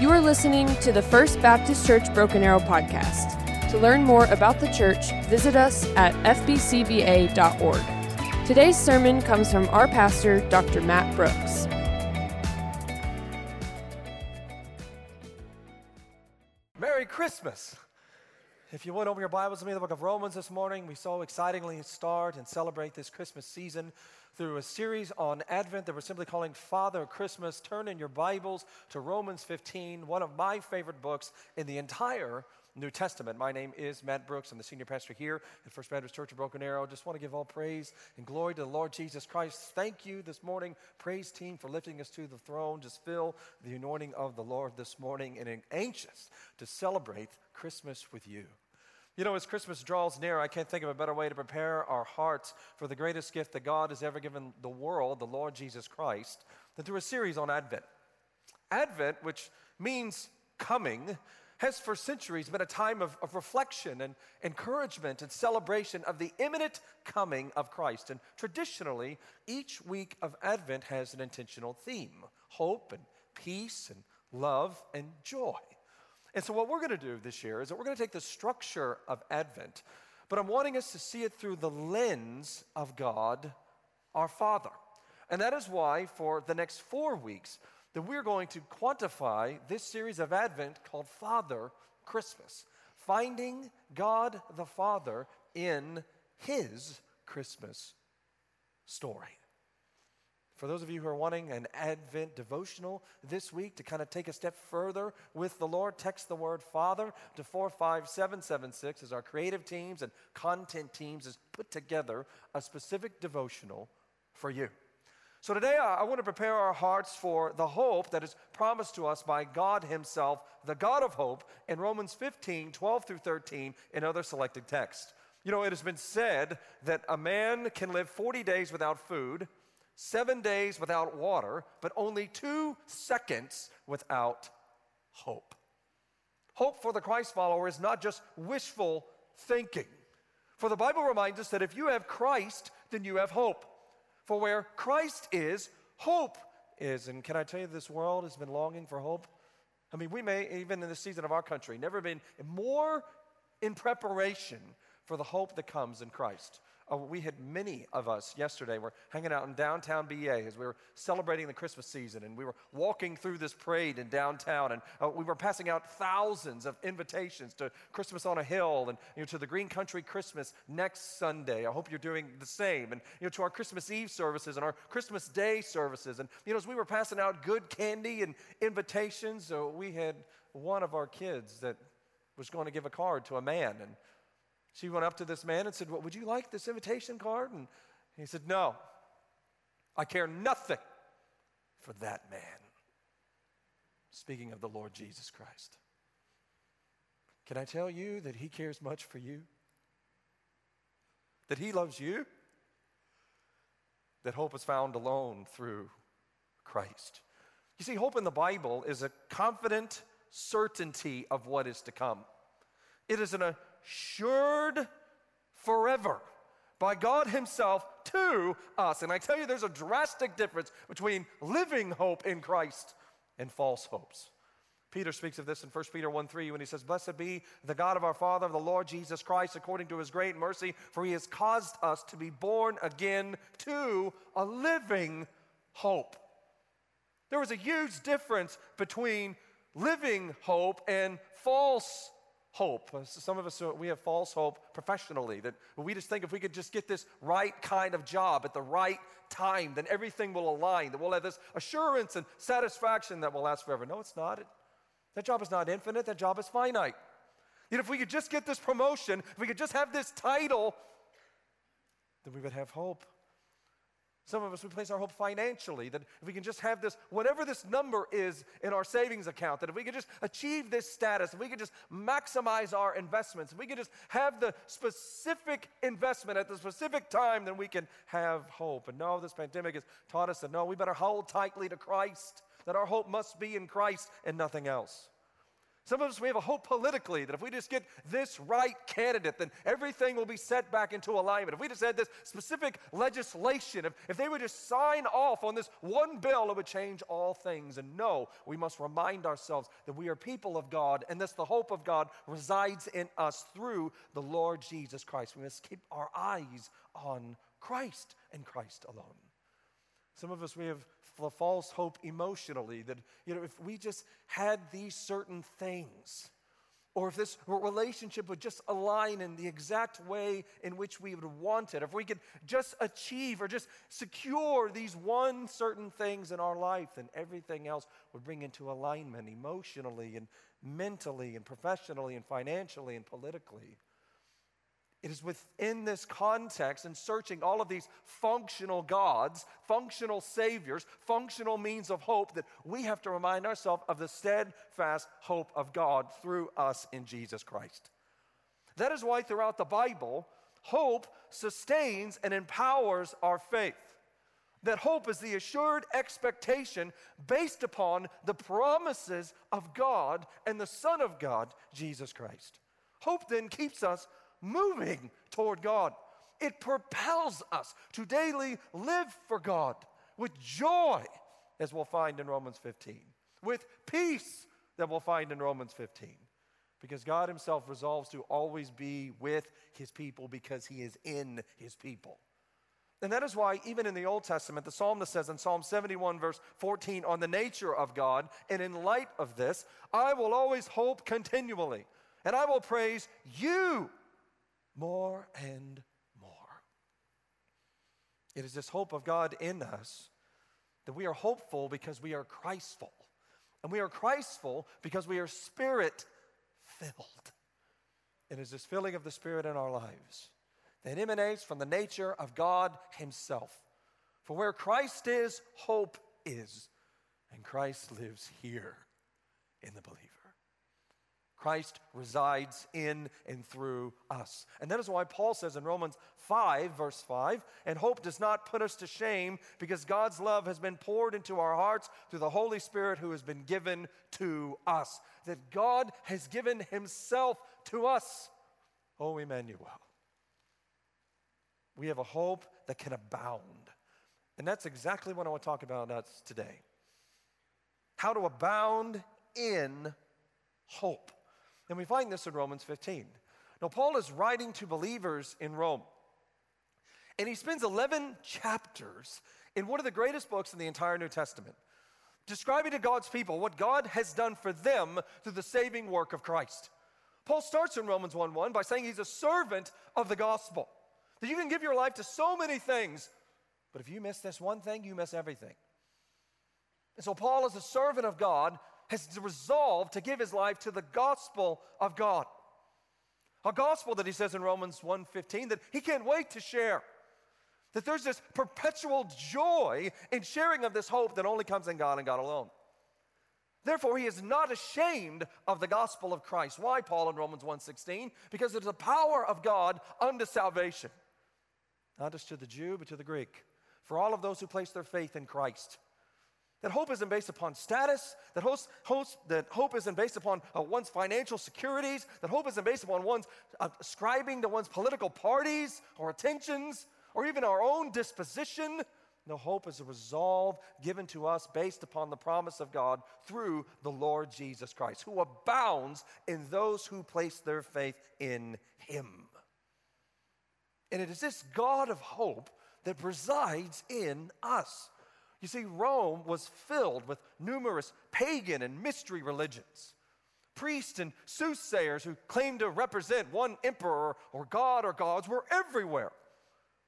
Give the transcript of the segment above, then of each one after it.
You are listening to the First Baptist Church Broken Arrow podcast. To learn more about the church, visit us at fbcba.org. Today's sermon comes from our pastor, Dr. Matt Brooks. Merry Christmas. If you would open your Bibles with me, the book of Romans this morning, we so excitingly start and celebrate this Christmas season through a series on Advent that we're simply calling Father Christmas. Turn in your Bibles to Romans 15, one of my favorite books in the entire New Testament. My name is Matt Brooks. I'm the senior pastor here at First Baptist Church of Broken Arrow. Just want to give all praise and glory to the Lord Jesus Christ. Thank you this morning, praise team, for lifting us to the throne. Just feel the anointing of the Lord this morning and anxious to celebrate Christmas with you. You know, as Christmas draws near, I can't think of a better way to prepare our hearts for the greatest gift that God has ever given the world, the Lord Jesus Christ, than through a series on Advent. Advent, which means coming, has for centuries been a time of, of reflection and encouragement and celebration of the imminent coming of Christ. And traditionally, each week of Advent has an intentional theme hope and peace and love and joy. And so, what we're going to do this year is that we're going to take the structure of Advent, but I'm wanting us to see it through the lens of God, our Father. And that is why, for the next four weeks, that we're going to quantify this series of Advent called Father Christmas, finding God the Father in His Christmas story. For those of you who are wanting an Advent devotional this week to kind of take a step further with the Lord, text the word Father to 45776 as our creative teams and content teams has put together a specific devotional for you. So today I want to prepare our hearts for the hope that is promised to us by God Himself, the God of hope, in Romans 15, 12 through 13, in other selected texts. You know, it has been said that a man can live 40 days without food seven days without water, but only two seconds without hope. Hope for the Christ follower is not just wishful thinking. For the Bible reminds us that if you have Christ, then you have hope. For where Christ is, hope is. And can I tell you, this world has been longing for hope? I mean, we may, even in the season of our country, never been more in preparation for the hope that comes in Christ. Uh, we had many of us yesterday were hanging out in downtown BA as we were celebrating the Christmas season, and we were walking through this parade in downtown, and uh, we were passing out thousands of invitations to Christmas on a Hill and you know, to the Green Country Christmas next Sunday. I hope you're doing the same, and you know to our Christmas Eve services and our Christmas Day services, and you know as we were passing out good candy and invitations, uh, we had one of our kids that was going to give a card to a man, and she went up to this man and said, well, Would you like this invitation card? And he said, No, I care nothing for that man. Speaking of the Lord Jesus Christ. Can I tell you that he cares much for you? That he loves you? That hope is found alone through Christ. You see, hope in the Bible is a confident certainty of what is to come. It is an assured forever by God Himself to us. And I tell you, there's a drastic difference between living hope in Christ and false hopes. Peter speaks of this in 1 Peter 1 3 when he says, Blessed be the God of our Father, the Lord Jesus Christ, according to his great mercy, for he has caused us to be born again to a living hope. There was a huge difference between living hope and false hope. Uh, some of us, uh, we have false hope professionally that we just think if we could just get this right kind of job at the right time, then everything will align, that we'll have this assurance and satisfaction that will last forever. No, it's not. That job is not infinite, that job is finite. Yet if we could just get this promotion, if we could just have this title, then we would have hope. Some of us, we place our hope financially, that if we can just have this, whatever this number is in our savings account, that if we could just achieve this status, if we could just maximize our investments, if we could just have the specific investment at the specific time, then we can have hope. And no, this pandemic has taught us that no, we better hold tightly to Christ, that our hope must be in Christ and nothing else. Some of us, we have a hope politically that if we just get this right candidate, then everything will be set back into alignment. If we just had this specific legislation, if, if they would just sign off on this one bill, it would change all things. And no, we must remind ourselves that we are people of God, and this the hope of God resides in us through the Lord Jesus Christ. We must keep our eyes on Christ and Christ alone. Some of us, we have the false hope emotionally that, you know, if we just had these certain things, or if this relationship would just align in the exact way in which we would want it, if we could just achieve or just secure these one certain things in our life, then everything else would bring into alignment emotionally and mentally and professionally and financially and politically. It is within this context and searching all of these functional gods, functional saviors, functional means of hope that we have to remind ourselves of the steadfast hope of God through us in Jesus Christ. That is why throughout the Bible, hope sustains and empowers our faith. That hope is the assured expectation based upon the promises of God and the Son of God, Jesus Christ. Hope then keeps us moving toward God. It propels us to daily live for God with joy, as we'll find in Romans 15, with peace that we'll find in Romans 15. Because God Himself resolves to always be with His people because He is in His people. And that is why, even in the Old Testament, the psalmist says in Psalm 71, verse 14, on the nature of God, and in light of this, I will always hope continually, and I will praise you more and more. It is this hope of God in us that we are hopeful because we are Christful. And we are Christful because we are spirit filled. It is this filling of the Spirit in our lives that emanates from the nature of God Himself. For where Christ is, hope is. And Christ lives here in the believer. Christ resides in and through us. And that is why Paul says in Romans 5, verse 5, and hope does not put us to shame because God's love has been poured into our hearts through the Holy Spirit who has been given to us. That God has given himself to us. Oh, Emmanuel. We have a hope that can abound. And that's exactly what I want to talk about us today. How to abound in hope. And we find this in Romans 15. Now, Paul is writing to believers in Rome. And he spends 11 chapters in one of the greatest books in the entire New Testament, describing to God's people what God has done for them through the saving work of Christ. Paul starts in Romans 1 1 by saying he's a servant of the gospel. That you can give your life to so many things, but if you miss this one thing, you miss everything. And so, Paul is a servant of God has resolved to give his life to the gospel of God. A gospel that he says in Romans 1:15 that he can't wait to share. That there's this perpetual joy in sharing of this hope that only comes in God and God alone. Therefore, he is not ashamed of the gospel of Christ. Why, Paul in Romans 1:16? Because it's the power of God unto salvation. Not just to the Jew, but to the Greek. For all of those who place their faith in Christ. That hope isn't based upon status, that, host, host, that hope isn't based upon uh, one's financial securities, that hope isn't based upon one's uh, ascribing to one's political parties or attentions or even our own disposition. No, hope is a resolve given to us based upon the promise of God through the Lord Jesus Christ, who abounds in those who place their faith in Him. And it is this God of hope that resides in us. You see, Rome was filled with numerous pagan and mystery religions. Priests and soothsayers who claimed to represent one emperor or god or gods were everywhere.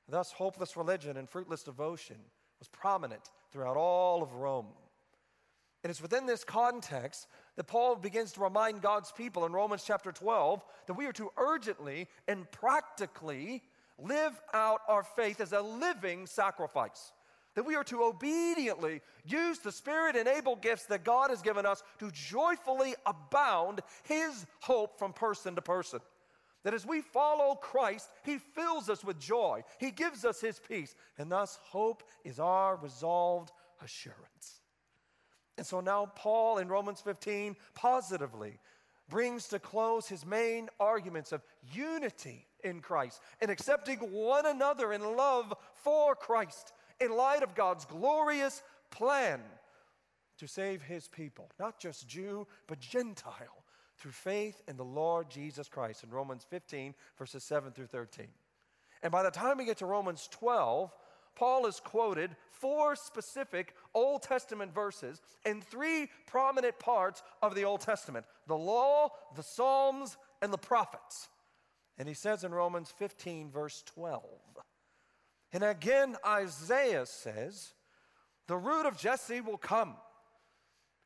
Thus, hopeless religion and fruitless devotion was prominent throughout all of Rome. And it's within this context that Paul begins to remind God's people in Romans chapter 12 that we are to urgently and practically live out our faith as a living sacrifice that we are to obediently use the spirit enabled gifts that God has given us to joyfully abound His hope from person to person. That as we follow Christ, He fills us with joy, He gives us His peace, and thus hope is our resolved assurance. And so now, Paul in Romans 15 positively brings to close his main arguments of unity in Christ and accepting one another in love for Christ in light of God's glorious plan to save his people, not just Jew, but Gentile, through faith in the Lord Jesus Christ in Romans 15, verses 7 through 13. And by the time we get to Romans 12, Paul is quoted four specific Old Testament verses in three prominent parts of the Old Testament the law, the Psalms, and the prophets. And he says in Romans 15, verse 12, and again Isaiah says, the root of Jesse will come,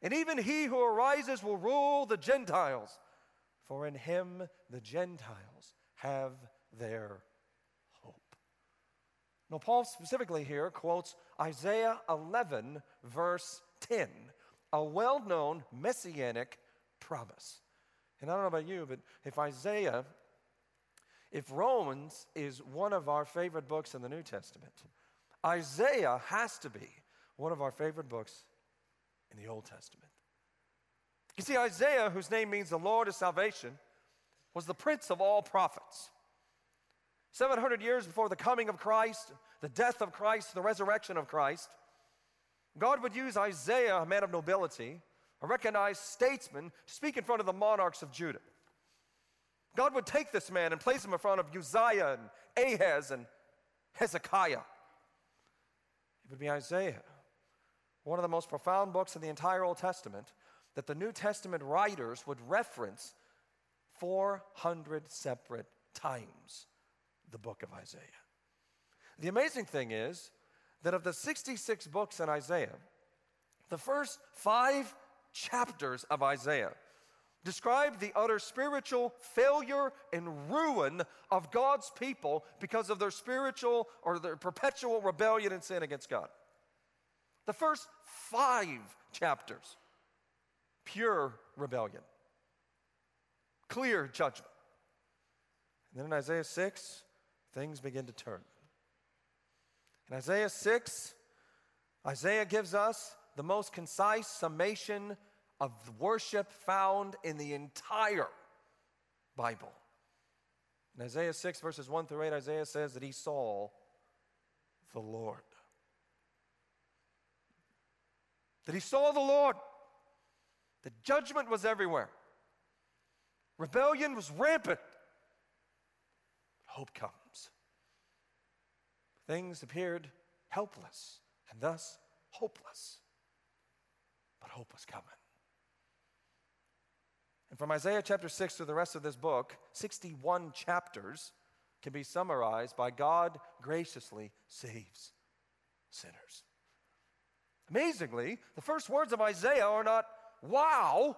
and even he who arises will rule the Gentiles, for in him the Gentiles have their hope. now, Paul specifically here quotes Isaiah 11, verse 10, a well known messianic promise. And I don't know about you, but if Isaiah, if Romans is one of our favorite books in the New Testament, Isaiah has to be one of our favorite books in the Old Testament. You see, Isaiah, whose name means the Lord is salvation, was the prince of all prophets. 700 years before the coming of Christ, the death of Christ, the resurrection of Christ, God would use Isaiah, a man of nobility, a recognized statesman, to speak in front of the monarchs of Judah. God would take this man and place him in front of Uzziah and Ahaz and Hezekiah. It would be Isaiah, one of the most profound books in the entire Old Testament, that the New Testament writers would reference 400 separate times the book of Isaiah. The amazing thing is that of the 66 books in Isaiah, the first five chapters of Isaiah describe the utter spiritual failure and ruin of God's people because of their spiritual or their perpetual rebellion and sin against God. The first five chapters, pure rebellion, clear judgment. And then in Isaiah 6, things begin to turn. In Isaiah 6, Isaiah gives us the most concise summation of worship found in the entire Bible. In Isaiah 6, verses 1 through 8, Isaiah says that he saw the Lord. That he saw the Lord. The judgment was everywhere. Rebellion was rampant. Hope comes. Things appeared helpless and thus hopeless. But hope was coming. And from Isaiah chapter 6 to the rest of this book, 61 chapters can be summarized by God graciously saves sinners. Amazingly, the first words of Isaiah are not wow,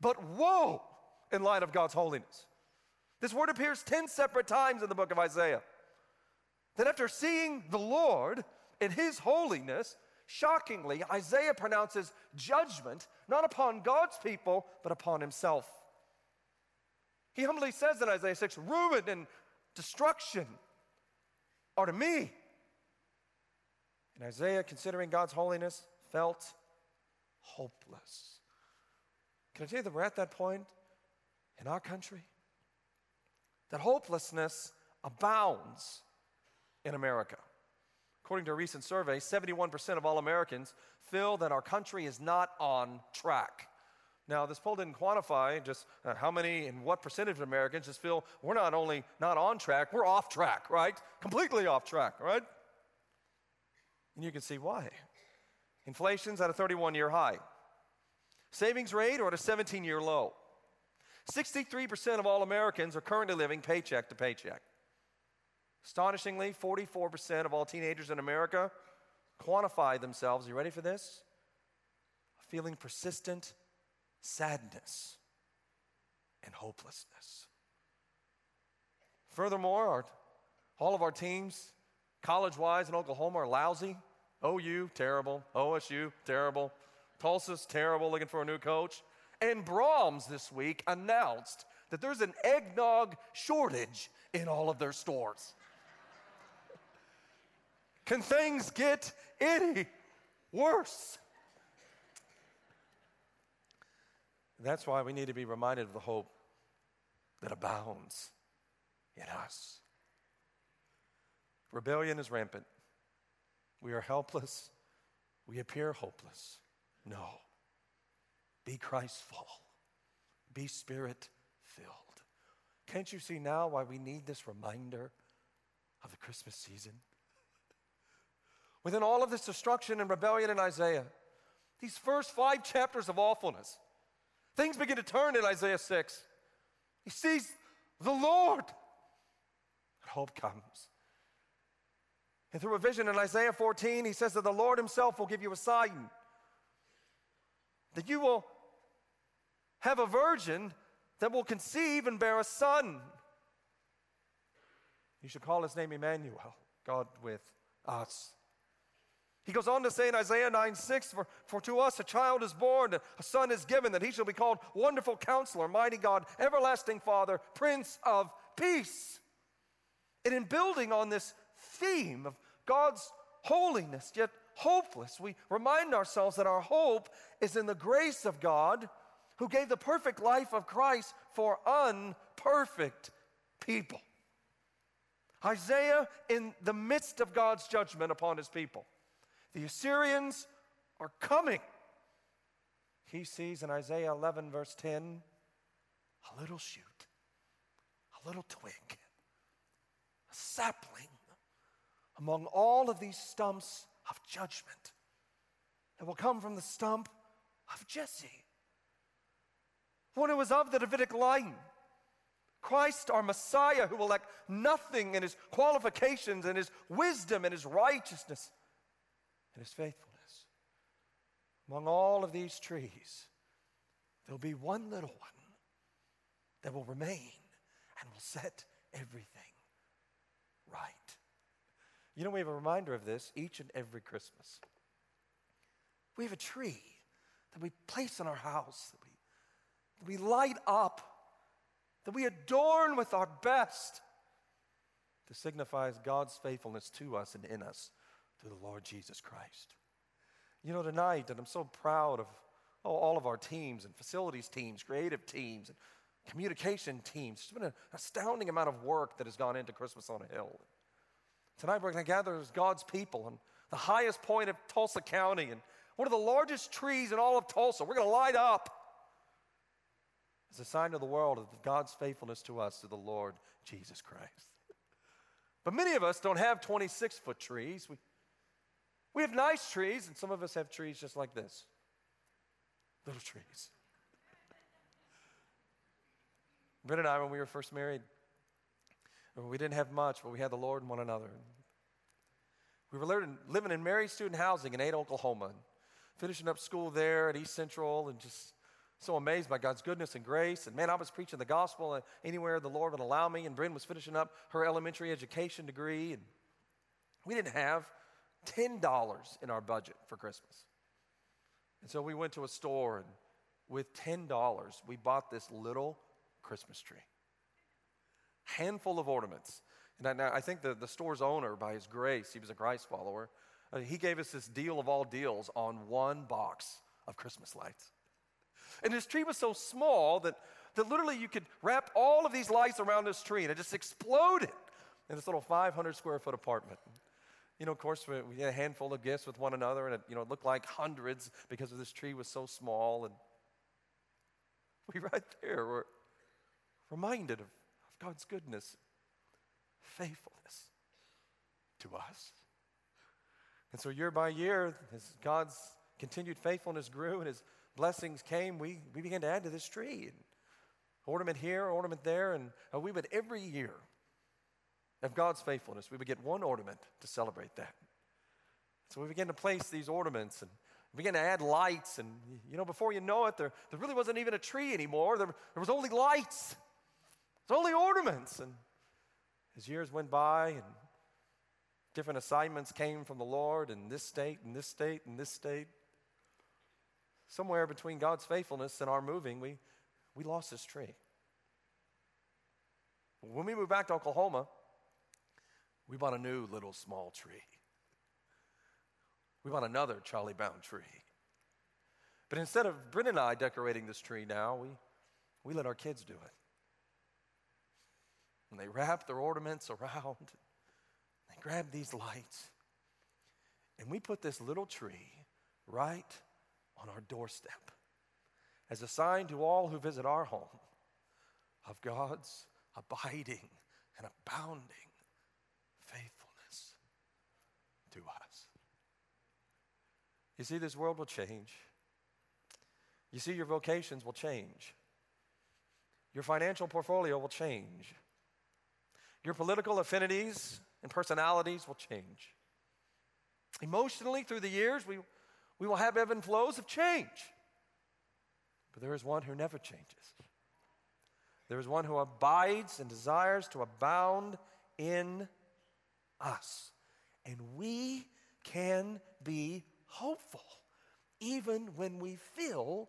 but woe in light of God's holiness. This word appears 10 separate times in the book of Isaiah. That after seeing the Lord in his holiness, shockingly, Isaiah pronounces judgment not upon God's people, but upon himself. He humbly says in Isaiah 6 ruin and destruction are to me. And Isaiah, considering God's holiness, felt hopeless. Can I tell you that we're at that point in our country? That hopelessness abounds in America. According to a recent survey, 71% of all Americans feel that our country is not on track. Now, this poll didn't quantify just uh, how many and what percentage of Americans just feel we're not only not on track, we're off track, right? Completely off track, right? And you can see why. Inflation's at a 31 year high, savings rate are at a 17 year low. 63% of all Americans are currently living paycheck to paycheck. Astonishingly, 44% of all teenagers in America quantify themselves, you ready for this? Feeling persistent sadness and hopelessness. Furthermore, our, all of our teams, college wise in Oklahoma, are lousy. OU, terrible. OSU, terrible. Tulsa's terrible, looking for a new coach. And Braum's this week announced that there's an eggnog shortage in all of their stores. Can things get any worse? That's why we need to be reminded of the hope that abounds in us. Rebellion is rampant. We are helpless. We appear hopeless. No. Be Christful. Be spirit filled. Can't you see now why we need this reminder of the Christmas season? Within all of this destruction and rebellion in Isaiah, these first five chapters of awfulness, things begin to turn in Isaiah 6. He sees the Lord, and hope comes. And through a vision in Isaiah 14, he says that the Lord himself will give you a sign that you will have a virgin that will conceive and bear a son. You should call his name Emmanuel, God with us. He goes on to say in Isaiah 9 6, for, for to us a child is born, a son is given, that he shall be called Wonderful Counselor, Mighty God, Everlasting Father, Prince of Peace. And in building on this theme of God's holiness, yet hopeless, we remind ourselves that our hope is in the grace of God who gave the perfect life of Christ for unperfect people. Isaiah, in the midst of God's judgment upon his people, the Assyrians are coming. He sees in Isaiah 11, verse 10, a little shoot, a little twig, a sapling among all of these stumps of judgment that will come from the stump of Jesse. One who was of the Davidic line. Christ, our Messiah, who will lack nothing in his qualifications and his wisdom and his righteousness and his faithfulness. Among all of these trees, there'll be one little one that will remain and will set everything right. You know, we have a reminder of this each and every Christmas. We have a tree that we place in our house, that we, that we light up, that we adorn with our best to signify God's faithfulness to us and in us through the Lord Jesus Christ. You know, tonight, and I'm so proud of oh, all of our teams and facilities teams, creative teams, and communication teams. It's been an astounding amount of work that has gone into Christmas on a Hill. Tonight, we're going to gather as God's people on the highest point of Tulsa County and one of the largest trees in all of Tulsa. We're going to light up as a sign to the world of God's faithfulness to us through the Lord Jesus Christ. But many of us don't have 26 foot trees. We we have nice trees, and some of us have trees just like this little trees. Bryn and I, when we were first married, we didn't have much, but we had the Lord and one another. We were living in Mary student housing in Ada, Oklahoma, finishing up school there at East Central, and just so amazed by God's goodness and grace. And man, I was preaching the gospel anywhere the Lord would allow me. And Bryn was finishing up her elementary education degree, and we didn't have $10 in our budget for Christmas. And so we went to a store, and with $10, we bought this little Christmas tree. Handful of ornaments. And I, I think the, the store's owner, by his grace, he was a Christ follower, uh, he gave us this deal of all deals on one box of Christmas lights. And this tree was so small that, that literally you could wrap all of these lights around this tree and it just exploded in this little 500 square foot apartment you know, of course, we, we had a handful of gifts with one another, and it, you know, it looked like hundreds because this tree was so small. And we right there were reminded of, of God's goodness, faithfulness to us. And so, year by year, as God's continued faithfulness grew and his blessings came, we, we began to add to this tree. And ornament here, ornament there, and we would every year of God's faithfulness, we would get one ornament to celebrate that. So we began to place these ornaments and began to add lights. And, you know, before you know it, there, there really wasn't even a tree anymore. There, there was only lights, was only ornaments. And as years went by and different assignments came from the Lord in this state, and this state, and this state, somewhere between God's faithfulness and our moving, we, we lost this tree. When we moved back to Oklahoma, we bought a new little small tree. We bought another Charlie Brown tree. But instead of Bryn and I decorating this tree now, we, we let our kids do it. And they wrap their ornaments around, they grab these lights, and we put this little tree right on our doorstep as a sign to all who visit our home of God's abiding and abounding faithfulness to us. You see, this world will change. You see, your vocations will change. Your financial portfolio will change. Your political affinities and personalities will change. Emotionally, through the years, we, we will have ebb and flows of change. But there is one who never changes. There is one who abides and desires to abound in us. And we can be hopeful even when we feel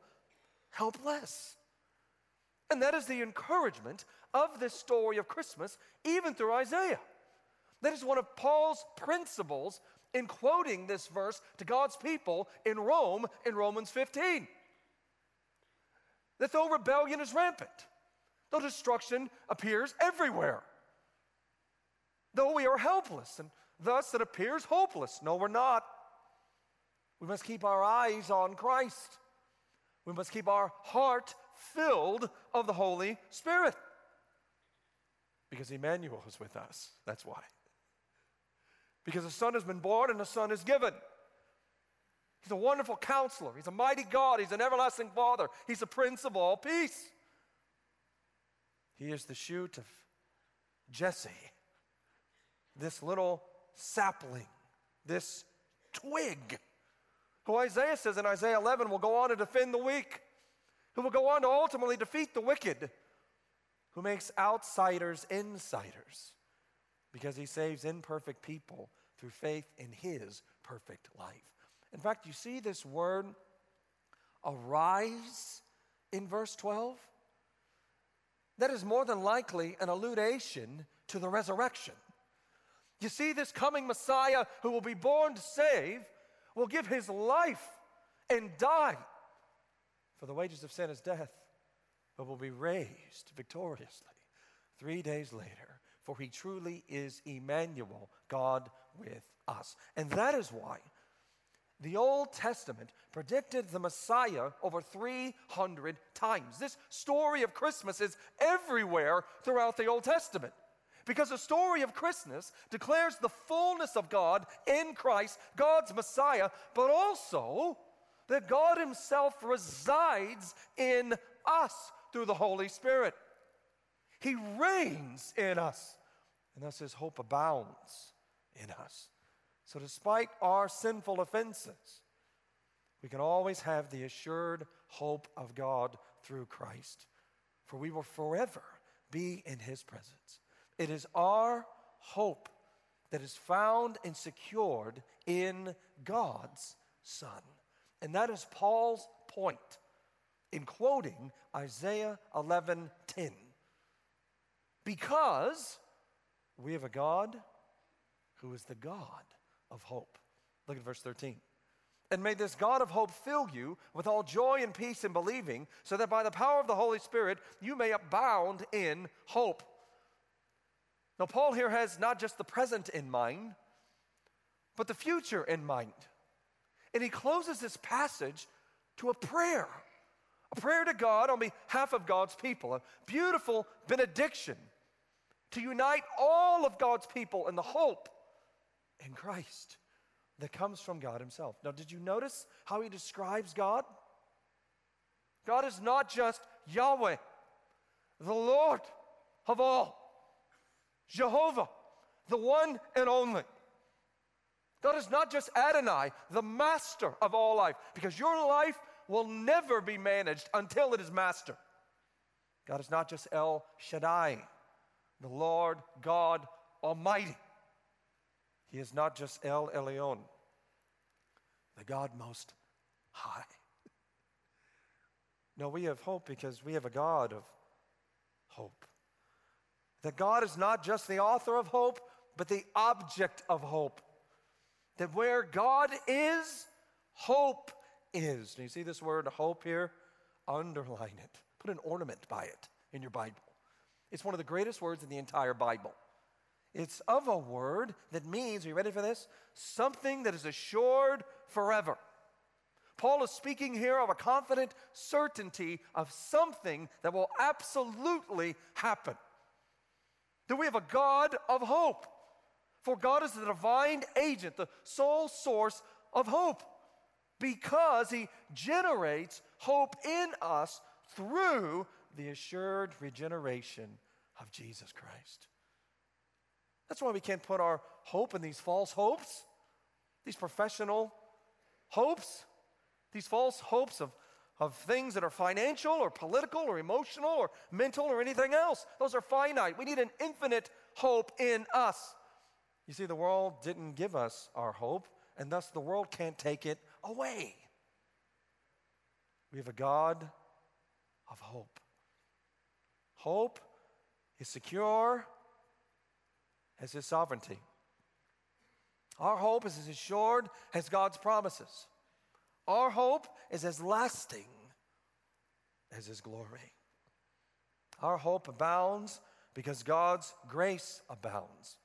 helpless. And that is the encouragement of this story of Christmas, even through Isaiah. That is one of Paul's principles in quoting this verse to God's people in Rome in Romans 15. That though rebellion is rampant, though destruction appears everywhere, though we are helpless, and thus it appears hopeless. No, we're not. We must keep our eyes on Christ. We must keep our heart filled of the Holy Spirit. Because Emmanuel is with us. That's why. Because a son has been born and a son is given. He's a wonderful counselor. He's a mighty God. He's an everlasting Father. He's the Prince of all peace. He is the shoot of Jesse, this little sapling, this twig, who Isaiah says in Isaiah 11 will go on to defend the weak, who will go on to ultimately defeat the wicked, who makes outsiders insiders because he saves imperfect people through faith in his perfect life. In fact, you see this word arise in verse 12? That is more than likely an alludation to the resurrection. You see, this coming Messiah who will be born to save will give his life and die. For the wages of sin is death, but will be raised victoriously three days later. For he truly is Emmanuel, God with us. And that is why the Old Testament predicted the Messiah over 300 times. This story of Christmas is everywhere throughout the Old Testament. Because the story of Christmas declares the fullness of God in Christ, God's Messiah, but also that God Himself resides in us through the Holy Spirit. He reigns in us, and thus His hope abounds in us. So, despite our sinful offenses, we can always have the assured hope of God through Christ, for we will forever be in His presence. It is our hope that is found and secured in God's Son. And that is Paul's point in quoting Isaiah 11:10. Because we have a God who is the God of hope. Look at verse 13. And may this God of hope fill you with all joy and peace in believing, so that by the power of the Holy Spirit you may abound in hope. Now, Paul here has not just the present in mind, but the future in mind. And he closes this passage to a prayer a prayer to God on behalf of God's people, a beautiful benediction to unite all of God's people in the hope in Christ that comes from God Himself. Now, did you notice how He describes God? God is not just Yahweh, the Lord of all, Jehovah, the one and only. God is not just Adonai, the master of all life, because your life will never be managed until it is master. God is not just El Shaddai, the Lord God Almighty. He is not just El Elyon, the God Most High. No, we have hope because we have a God of hope. That God is not just the author of hope, but the object of hope. That where God is, hope is. Do you see this word hope here? Underline it. Put an ornament by it in your Bible. It's one of the greatest words in the entire Bible. It's of a word that means, are you ready for this? Something that is assured forever. Paul is speaking here of a confident certainty of something that will absolutely happen. That we have a God of hope. For God is the divine agent, the sole source of hope, because He generates hope in us through the assured regeneration of Jesus Christ. That's why we can't put our hope in these false hopes, these professional hopes, these false hopes of, of things that are financial or political or emotional or mental or anything else. Those are finite. We need an infinite hope in us. You see, the world didn't give us our hope, and thus the world can't take it away. We have a God of hope. Hope is secure as His sovereignty. Our hope is as assured as God's promises. Our hope is as lasting as His glory. Our hope abounds because God's grace abounds.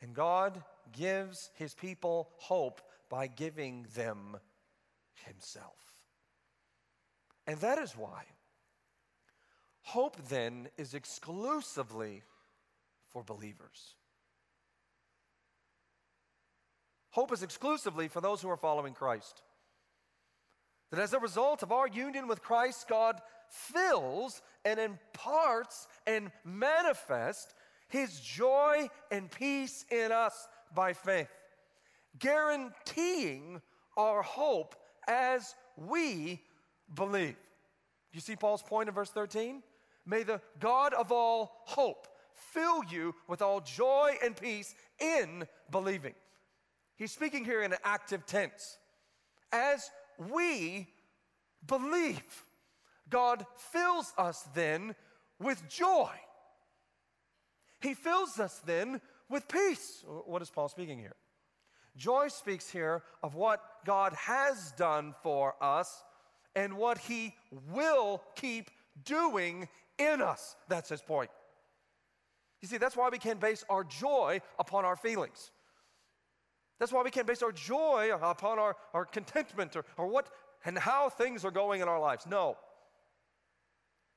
And God gives His people hope by giving them Himself. And that is why hope then is exclusively for believers. Hope is exclusively for those who are following Christ. That as a result of our union with Christ, God fills and imparts and manifests his joy and peace in us by faith, guaranteeing our hope as we believe. You see Paul's point in verse 13? May the God of all hope fill you with all joy and peace in believing. He's speaking here in an active tense. As we believe, God fills us then with joy he fills us then with peace. What is Paul speaking here? Joy speaks here of what God has done for us and what he will keep doing in us. That's his point. You see, that's why we can't base our joy upon our feelings. That's why we can't base our joy upon our, our contentment or, or what and how things are going in our lives. No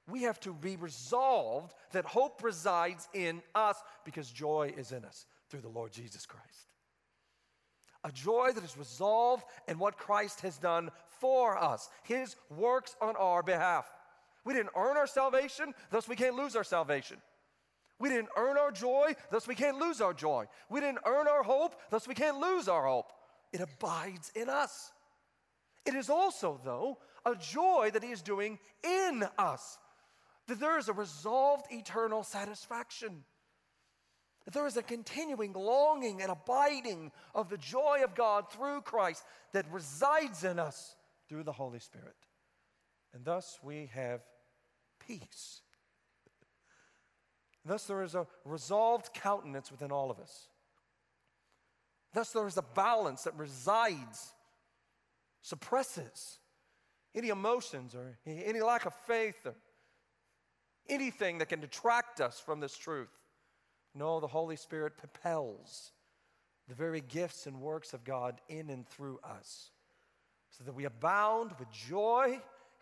we have to be resolved that hope resides in us because joy is in us through the Lord Jesus Christ. A joy that is resolved in what Christ has done for us, His works on our behalf. We didn't earn our salvation, thus we can't lose our salvation. We didn't earn our joy, thus we can't lose our joy. We didn't earn our hope, thus we can't lose our hope. It abides in us. It is also, though, a joy that He is doing in us that there is a resolved eternal satisfaction. That there is a continuing longing and abiding of the joy of God through Christ that resides in us through the Holy Spirit. And thus we have peace. Thus there is a resolved countenance within all of us. Thus there is a balance that resides, suppresses any emotions or any lack of faith or anything that can detract us from this truth. No, the Holy Spirit propels the very gifts and works of God in and through us so that we abound with joy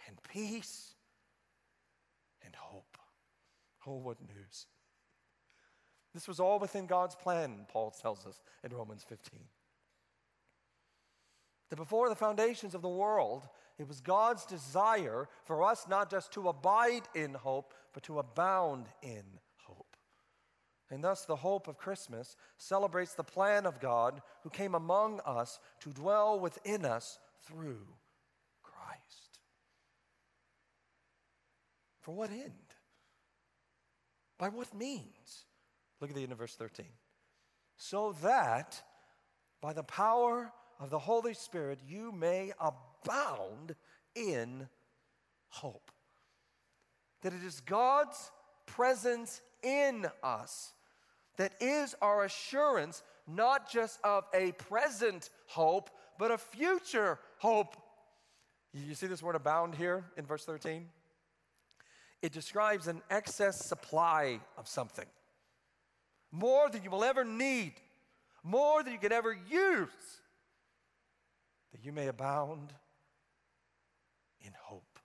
and peace. Oh, what news! This was all within God's plan, Paul tells us in Romans 15. That before the foundations of the world, it was God's desire for us not just to abide in hope, but to abound in hope. And thus, the hope of Christmas celebrates the plan of God who came among us to dwell within us through Christ. For what end? By what means? Look at the end of verse 13. So that by the power of the Holy Spirit you may abound in hope that it is God's presence in us that is our assurance not just of a present hope, but a future hope. You see this word abound here in verse 13? It describes an excess supply of something. More than you will ever need, more than you could ever use, that you may abound in hope.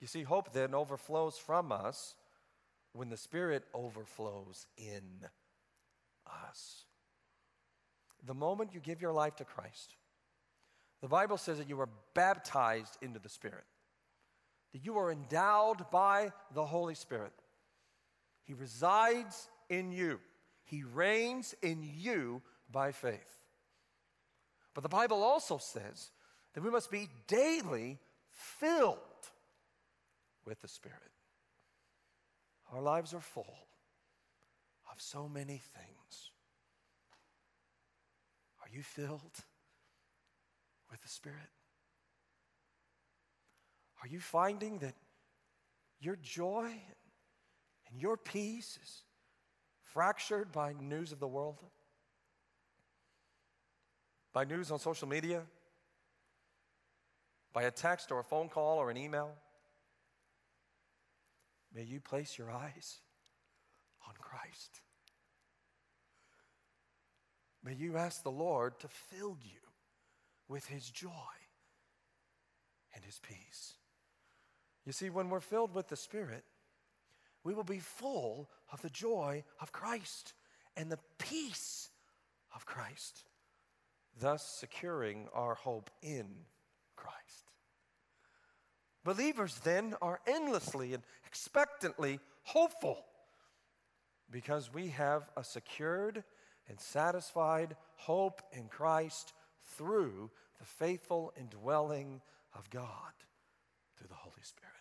You see, hope then overflows from us when the Spirit overflows in us. The moment you give your life to Christ, the Bible says that you are baptized into the Spirit, that you are endowed by the Holy Spirit. He resides in you, He reigns in you by faith. But the Bible also says that we must be daily filled with the Spirit. Our lives are full of so many things. Are you filled? with the Spirit? Are you finding that your joy and your peace is fractured by news of the world? By news on social media? By a text or a phone call or an email? May you place your eyes on Christ. May you ask the Lord to fill you with his joy and his peace. You see, when we're filled with the Spirit, we will be full of the joy of Christ and the peace of Christ, thus securing our hope in Christ. Believers then are endlessly and expectantly hopeful because we have a secured and satisfied hope in Christ through the faithful indwelling of God through the Holy Spirit.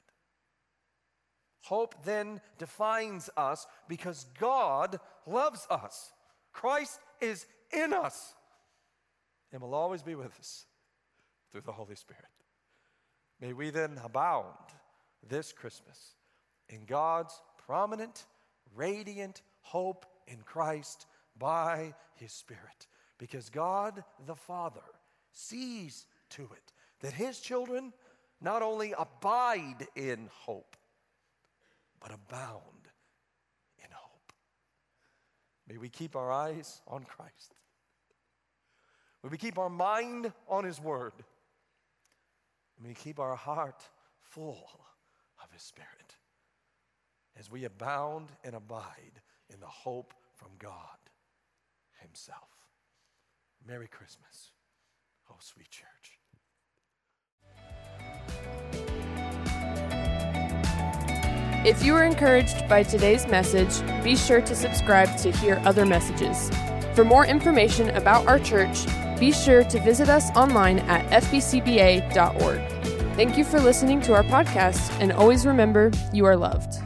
Hope then defines us because God loves us. Christ is in us and will always be with us through the Holy Spirit. May we then abound this Christmas in God's prominent, radiant hope in Christ by His Spirit because God the Father sees to it that his children not only abide in hope, but abound in hope. May we keep our eyes on Christ. May we keep our mind on his word. May we keep our heart full of his spirit as we abound and abide in the hope from God himself. Merry Christmas, oh sweet church. If you were encouraged by today's message, be sure to subscribe to hear other messages. For more information about our church, be sure to visit us online at fbcba.org. Thank you for listening to our podcast, and always remember you are loved.